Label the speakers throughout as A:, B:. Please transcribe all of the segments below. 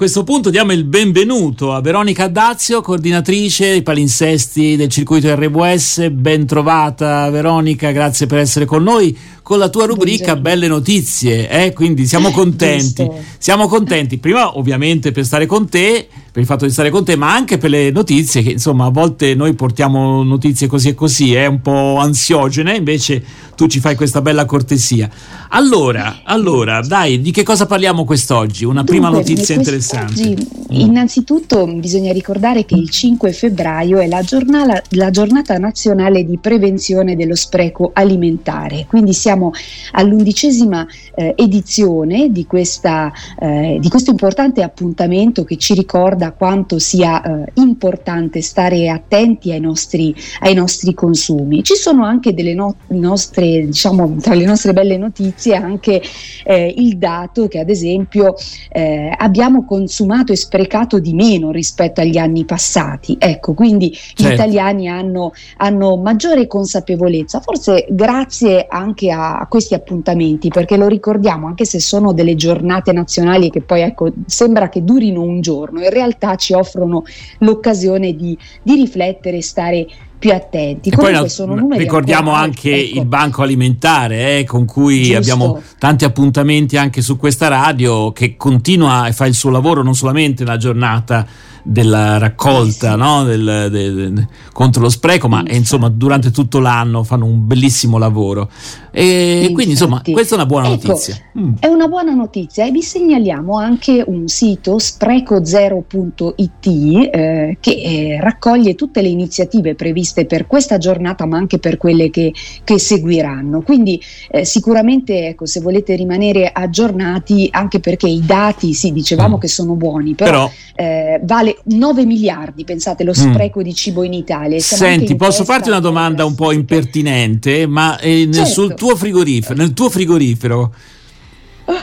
A: questo punto diamo il benvenuto a Veronica Dazio, coordinatrice dei palinsesti del circuito RWS. Ben trovata Veronica, grazie per essere con noi con la tua rubrica Buongiorno. Belle Notizie, eh? quindi siamo contenti. siamo contenti, prima ovviamente per stare con te, per il fatto di stare con te, ma anche per le notizie che insomma a volte noi portiamo notizie così e così, è eh? un po' ansiogene, invece tu ci fai questa bella cortesia. Allora, allora, dai, di che cosa parliamo quest'oggi? Una Dunque, prima notizia interessante.
B: Mm. Innanzitutto bisogna ricordare che il 5 febbraio è la giornata, la giornata nazionale di prevenzione dello spreco alimentare, quindi siamo all'undicesima eh, edizione di, questa, eh, di, questo importante appuntamento che ci ricorda quanto sia eh, importante stare attenti ai nostri, ai nostri, consumi. Ci sono anche delle no- nostre, diciamo, tra le nostre belle notizie anche eh, il dato che ad esempio eh, abbiamo consumato e sprecato di meno rispetto agli anni passati. Ecco, quindi certo. gli italiani hanno, hanno maggiore consapevolezza, forse grazie anche a a, questi appuntamenti, perché lo ricordiamo, anche se sono delle giornate nazionali che poi ecco, sembra che durino un giorno, in realtà ci offrono l'occasione di, di riflettere e stare più attenti.
A: Comunque sono numeri ricordiamo anche ecco. il banco alimentare eh, con cui Giusto. abbiamo tanti appuntamenti anche su questa radio che continua e fa il suo lavoro non solamente nella giornata della raccolta eh no? del, del, del, contro lo spreco, ma eh, insomma durante tutto l'anno fanno un bellissimo lavoro. E Infatti. quindi insomma questa è una buona ecco, notizia.
B: Mm. È una buona notizia e vi segnaliamo anche un sito sprecozero.it eh, che eh, raccoglie tutte le iniziative previste per questa giornata ma anche per quelle che, che seguiranno. Quindi eh, sicuramente ecco, se volete rimanere aggiornati anche perché i dati, sì dicevamo mm. che sono buoni, però, però eh, vale 9 miliardi, pensate, lo mm. spreco mm. di cibo in Italia.
A: Siamo Senti, posso farti una domanda un po' impertinente, ma eh, certo. sul tuo frigorifero, nel tuo frigorifero,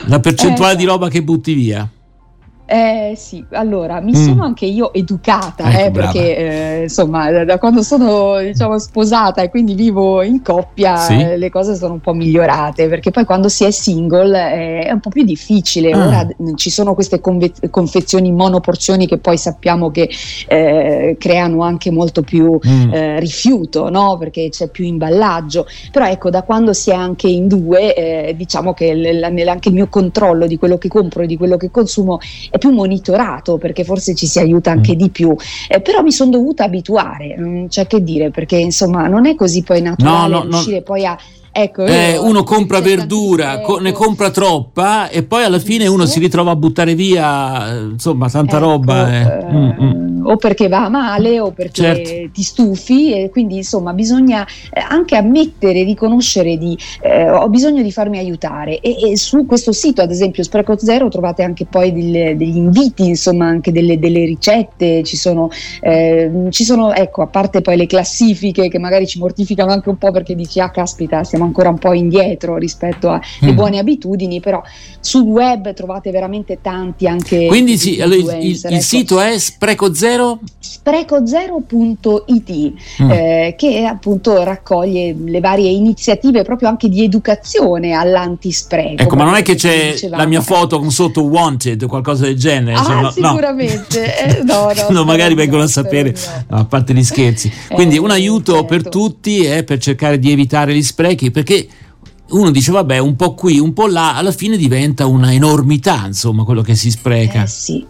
A: la percentuale eh, di roba che butti via?
B: Eh sì, allora mi mm. sono anche io educata ecco, eh, perché eh, insomma da, da, quando sono diciamo sposata e quindi vivo in coppia sì. eh, le cose sono un po' migliorate perché poi quando si è single eh, è un po' più difficile. Ah. Ora ci sono queste conve- confezioni monoporzioni che poi sappiamo che eh, creano anche molto più mm. Rifiuto no? perché c'è più imballaggio. Però ecco da quando si è anche in due diciamo che l- l- anche il mio controllo di quello che compro e di quello che consumo è più monitorato perché forse ci si aiuta anche mm. di più, eh, però mi sono dovuta abituare, non c'è che dire perché insomma non è così poi naturale no, no, riuscire no. poi a
A: Ecco, eh, uno compra verdura, co- ne compra troppa e poi alla fine uno si ritrova a buttare via insomma tanta ecco, roba. Eh.
B: Eh, mm, mm. O perché va male o perché certo. ti stufi e quindi insomma bisogna eh, anche ammettere, riconoscere di eh, ho bisogno di farmi aiutare e, e, su questo sito ad esempio Spreco Zero trovate anche poi delle, degli inviti, insomma anche delle, delle ricette, ci sono, eh, ci sono ecco a parte poi le classifiche che magari ci mortificano anche un po' perché dici ah caspita siamo ancora un po' indietro rispetto alle mm. buone abitudini, però sul web trovate veramente tanti anche.
A: Quindi sì, allora, il, il, ecco. sito è spreco zero?
B: Sprecozero.it mm. eh, che appunto raccoglie le varie iniziative proprio anche di educazione all'antispreco.
A: Ecco, ma non è che c'è la mia foto con sotto wanted o qualcosa del genere?
B: Ah, cioè, no, sicuramente. No. Eh, no, no,
A: no magari vengono a sapere, a parte gli scherzi. Quindi eh, un aiuto certo. per tutti è per cercare di evitare gli sprechi perché uno dice vabbè un po' qui, un po' là, alla fine diventa una enormità insomma quello che si spreca.
B: Eh sì.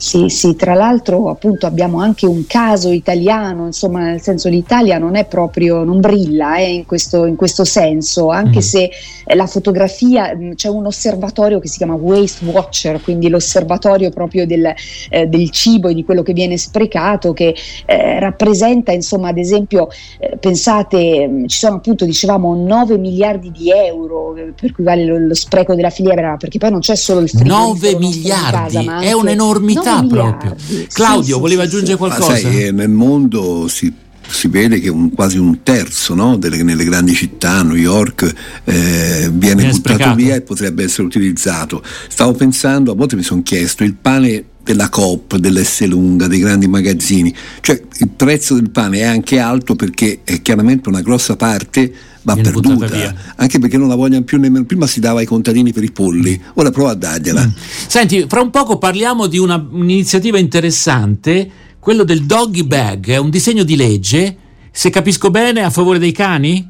B: Sì, sì, tra l'altro appunto abbiamo anche un caso italiano, insomma nel senso l'Italia non è proprio, non brilla eh, in, questo, in, questo, senso, anche mm. se la fotografia, mm, c'è un osservatorio che si chiama Waste Watcher, quindi l'osservatorio proprio del, eh, del cibo e di quello che viene sprecato, che eh, rappresenta insomma ad esempio, eh, pensate, mm, ci sono appunto dicevamo 9 miliardi di euro, eh, per cui vale lo, lo, spreco della filiera, perché poi non c'è solo il frigorifero
A: 9 miliardi, casa, è un'enormità realtà proprio. Claudio, sì, voleva sì, aggiungere qualcosa?
C: sai, eh, nel mondo si si vede che un, quasi un terzo no, delle, nelle grandi città, New York, eh, viene, viene buttato sprecato. via e potrebbe essere utilizzato. Stavo pensando, a volte mi sono chiesto, il pane della Coop, dell'S lunga, dei grandi magazzini. Cioè il prezzo del pane è anche alto perché è chiaramente una grossa parte va Viene perduta, anche perché non la vogliono più nemmeno. Prima si dava ai contadini per i polli, ora prova a dargliela. Mm.
A: Senti, fra un poco parliamo di una, un'iniziativa interessante, quello del doggy bag, è un disegno di legge, se capisco bene, a favore dei cani?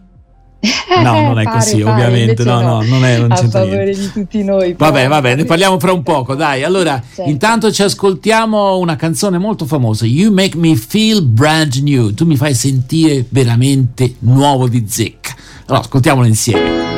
B: No, non è pare, così, pare, ovviamente. No, no, non è non a favore
A: niente.
B: di tutti noi.
A: Vabbè, vabbè, ne parliamo fra un poco, dai. Allora, certo. intanto ci ascoltiamo una canzone molto famosa, You Make Me Feel Brand New. Tu mi fai sentire veramente nuovo di zecca. Allora, ascoltiamolo insieme.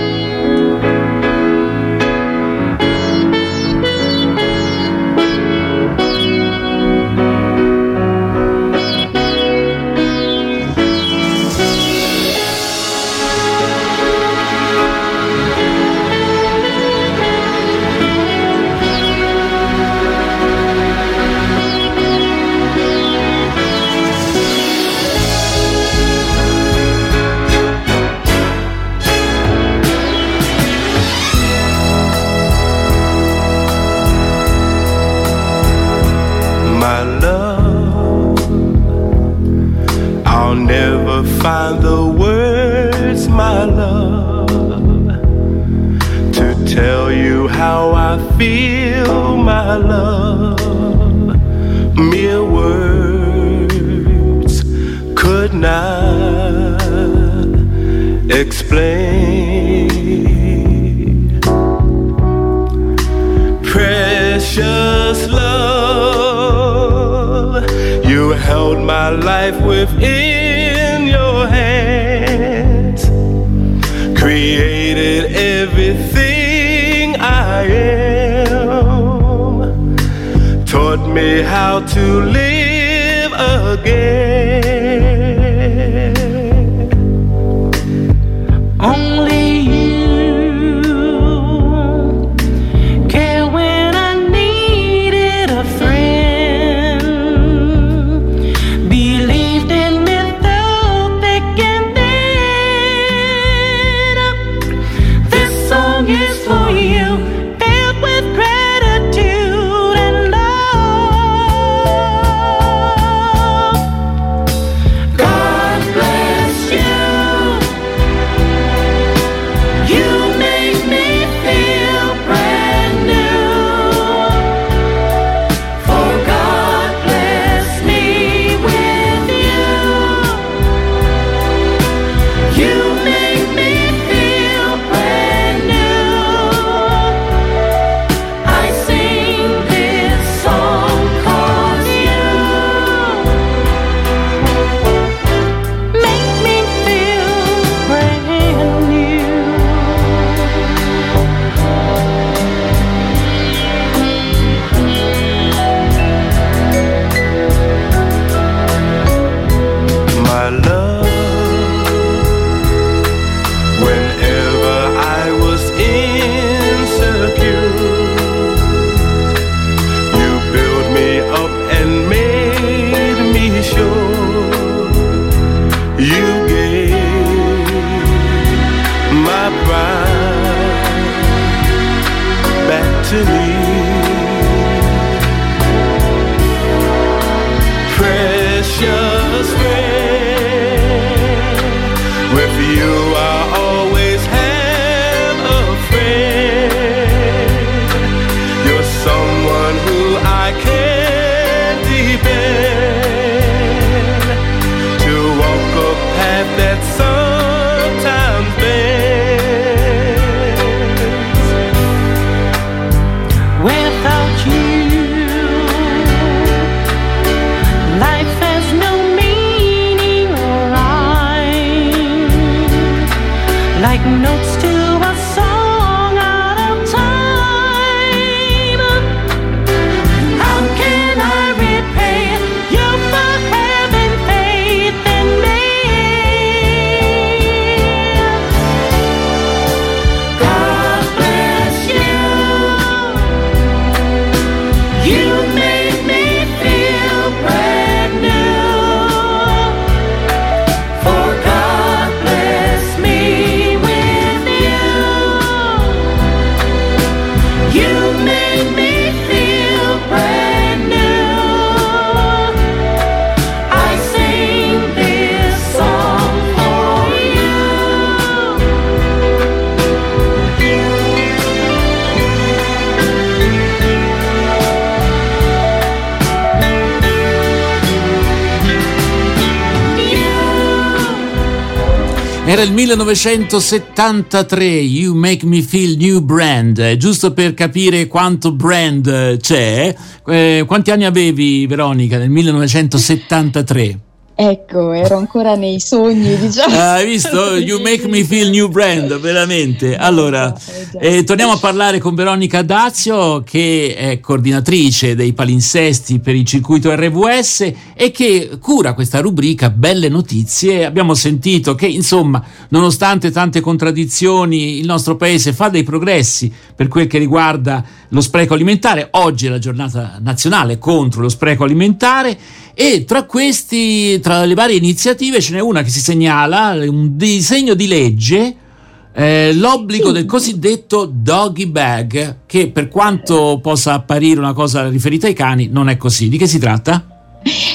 D: the words, my love, to tell you how I feel, my love. Mere words could not explain. Precious love, you held my life within created everything I am, taught me how to live again.
A: Era il 1973, You Make Me Feel New Brand, giusto per capire quanto brand c'è. Eh, quanti anni avevi Veronica nel 1973?
B: Ecco, ero ancora nei sogni, diciamo.
A: Ah, hai visto? You make me feel new brand, veramente. Allora, eh, torniamo a parlare con Veronica Dazio, che è coordinatrice dei palinsesti per il circuito RVS e che cura questa rubrica Belle Notizie. Abbiamo sentito che, insomma, nonostante tante contraddizioni, il nostro paese fa dei progressi per quel che riguarda lo spreco alimentare. Oggi è la giornata nazionale contro lo spreco alimentare e tra questi, tra le varie iniziative, ce n'è una che si segnala, un disegno di legge, eh, l'obbligo del cosiddetto doggy bag, che per quanto possa apparire una cosa riferita ai cani, non è così. Di che si tratta?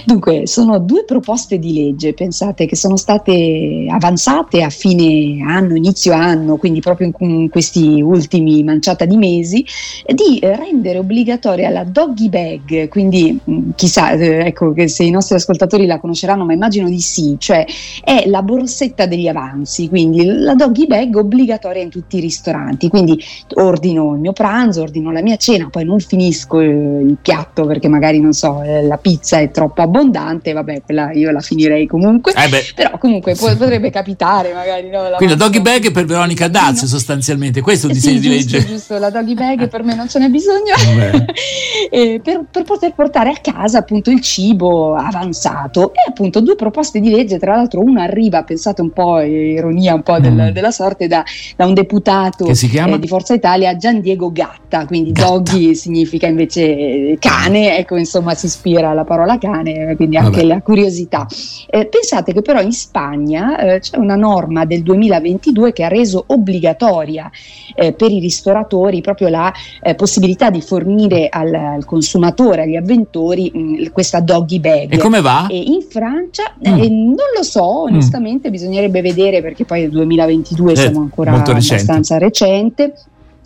B: Dunque, sono due proposte di legge, pensate, che sono state avanzate a fine anno, inizio anno, quindi proprio in questi ultimi manciata di mesi, di rendere obbligatoria la doggy bag, quindi mm, chissà, eh, ecco se i nostri ascoltatori la conosceranno, ma immagino di sì, cioè è la borsetta degli avanzi, quindi la doggy bag obbligatoria in tutti i ristoranti, quindi ordino il mio pranzo, ordino la mia cena, poi non finisco il piatto perché magari non so, eh, la pizza è troppo abbondante vabbè, quella io la finirei comunque. Eh però comunque po- potrebbe capitare magari. No,
A: Quindi la doggy bag per Veronica Dazio no. sostanzialmente, questo è un eh disegno
B: sì,
A: di legge.
B: Giusto, la doggy bag per me non ce n'è bisogno. per, per, poter portare a casa appunto il cibo avanzato e appunto due proposte di legge, tra l'altro una arriva, pensate un po', ironia un po' del, mm. della sorte, da, da, un deputato eh, di Forza Italia, Gian Diego Gatta, quindi Gatta. doggy significa invece cane, ecco insomma si ispira alla parola cane quindi anche Vabbè. la curiosità. Eh, pensate che però in Spagna eh, c'è una norma del 2022 che ha reso obbligatoria eh, per i ristoratori proprio la eh, possibilità di fornire al, al, consumatore, agli avventori, mh, mm, questa doggy bag.
A: E come va?
B: E in Francia mm. Eh, non lo so, mm. onestamente mm. bisognerebbe vedere perché poi nel 2022 siamo ancora abbastanza recente.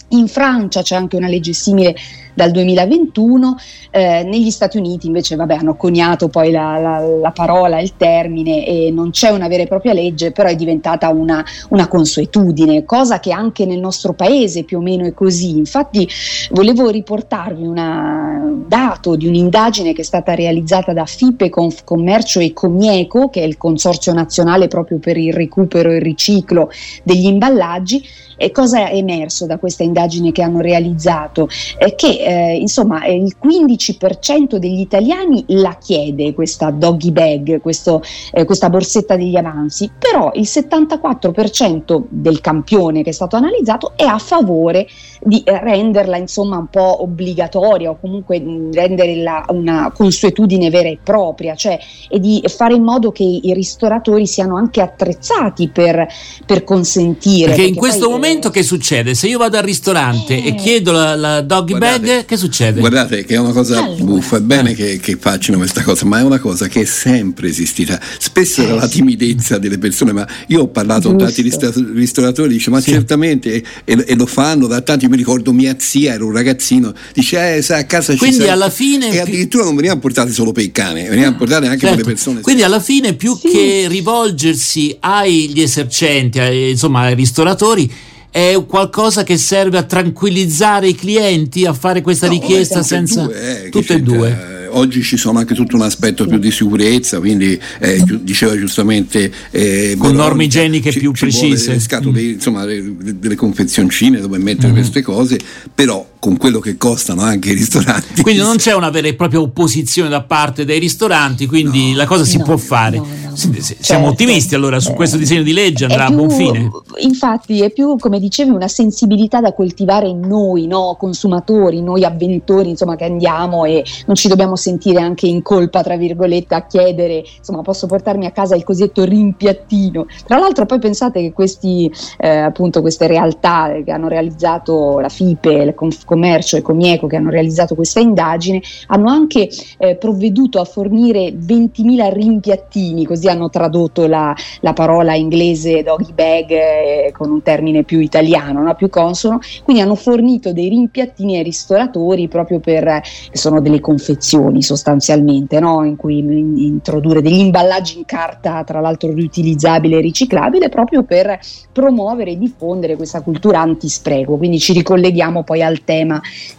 B: In Francia c'è anche una legge simile dal 2021, eh, negli Stati Uniti invece vabbè, hanno coniato poi la, la, la, parola, il termine e non c'è una vera e propria legge, però è diventata una, una consuetudine, cosa che anche nel nostro paese più o meno è così. Infatti volevo riportarvi un dato di un'indagine che è stata realizzata da FIPE Commercio e Comieco, che è il consorzio nazionale proprio per il recupero e il riciclo degli imballaggi, e cosa è emerso da questa indagine che hanno realizzato? Eh, che eh, insomma il 15% degli italiani la chiede questa doggy bag, questo, eh, questa borsetta degli avanzi, però il 74% del campione che è stato analizzato è a favore di renderla insomma un po' obbligatoria o comunque renderla una consuetudine vera e propria, cioè e di fare in modo che i ristoratori siano anche attrezzati per, per consentire.
A: Perché, perché in questo momento momento che succede? Se io vado al ristorante eh. e chiedo la, la doggy guardate, bag, che succede?
C: Guardate che è una cosa allora. buffa, è bene che, che, facciano questa cosa, ma è una cosa che è sempre esistita. Spesso era la timidezza delle persone, ma io ho parlato con tanti ristoratori, dice ma sì. certamente, e, e, lo fanno da tanti, mi ricordo mia zia, era un ragazzino, dice eh, sai, a casa
A: Quindi
C: ci
A: alla fine...
C: E addirittura non venivano portate solo per i cani, venivano portate anche certo. per le certo. persone.
A: Quindi alla fine più sì. che rivolgersi agli esercenti, ai, insomma ai ristoratori, è qualcosa che serve a tranquillizzare i clienti a fare questa no, richiesta senza
C: due, eh, tutte e due oggi ci sono anche tutto un aspetto più di sicurezza, quindi eh, diceva giustamente...
A: Eh, Con norme igieniche ci, più ci precise.
C: Le scatole, mm. insomma, le, delle confezioncine dove mettere mm. queste cose, però con quello che costano anche i ristoranti.
A: Quindi non c'è una vera e propria opposizione da parte dei ristoranti, quindi no, la cosa si no, può fare. No, Siamo certo. ottimisti allora su questo disegno di legge, andrà più, a buon fine.
B: Infatti è più, come dicevi, una sensibilità da coltivare in noi, no? consumatori, noi avventori, insomma, che andiamo e non ci dobbiamo sentire anche in colpa, tra virgolette, a chiedere, insomma, posso portarmi a casa il cosiddetto rimpiattino. Tra l'altro poi pensate che questi, eh, appunto, queste realtà che hanno realizzato la FIPE, le conf- Confcommercio e Comieco che hanno realizzato questa indagine hanno anche eh, provveduto a fornire 20.000 rimpiattini, così hanno tradotto la, la parola inglese doggy bag eh, con un termine più italiano, no? più consono, quindi hanno fornito dei rimpiattini ai ristoratori proprio per, che sono delle confezioni sostanzialmente, no? in cui introdurre degli imballaggi in carta, tra l'altro riutilizzabile e riciclabile, proprio per promuovere e diffondere questa cultura antispreco. Quindi ci ricolleghiamo poi al tema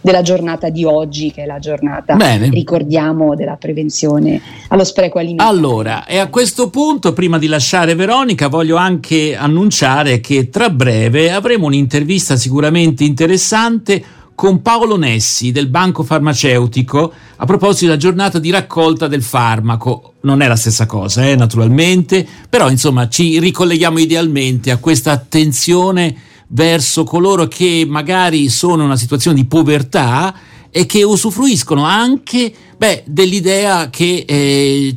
B: della giornata di oggi, che è la giornata, Bene. ricordiamo, della prevenzione allo spreco alimentare.
A: Allora, e a questo punto, prima di lasciare Veronica, voglio anche annunciare che tra breve avremo un'intervista sicuramente interessante con Paolo Nessi del Banco Farmaceutico a proposito della giornata di raccolta del farmaco. Non è la stessa cosa, eh, naturalmente, però insomma ci ricolleghiamo idealmente a questa attenzione verso coloro che magari sono in una situazione di povertà e che usufruiscono anche beh, dell'idea che eh,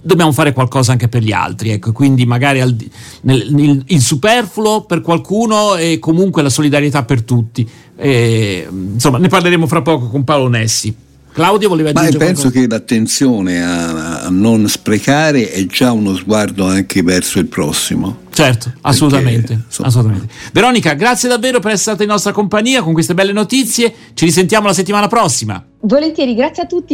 A: dobbiamo fare qualcosa anche per gli altri, ecco, quindi magari al, nel, nel, il superfluo per qualcuno e comunque la solidarietà per tutti. E, insomma, ne parleremo fra poco con Paolo Nessi. Claudio voleva aggiungere
C: Ma penso qualcosa? che l'attenzione a, a, non sprecare è già uno sguardo anche verso il prossimo.
A: Certo, assolutamente, Perché, assolutamente. Veronica, grazie davvero per essere stata in nostra compagnia con queste belle notizie. Ci risentiamo la settimana prossima.
B: Volentieri, grazie a tutti.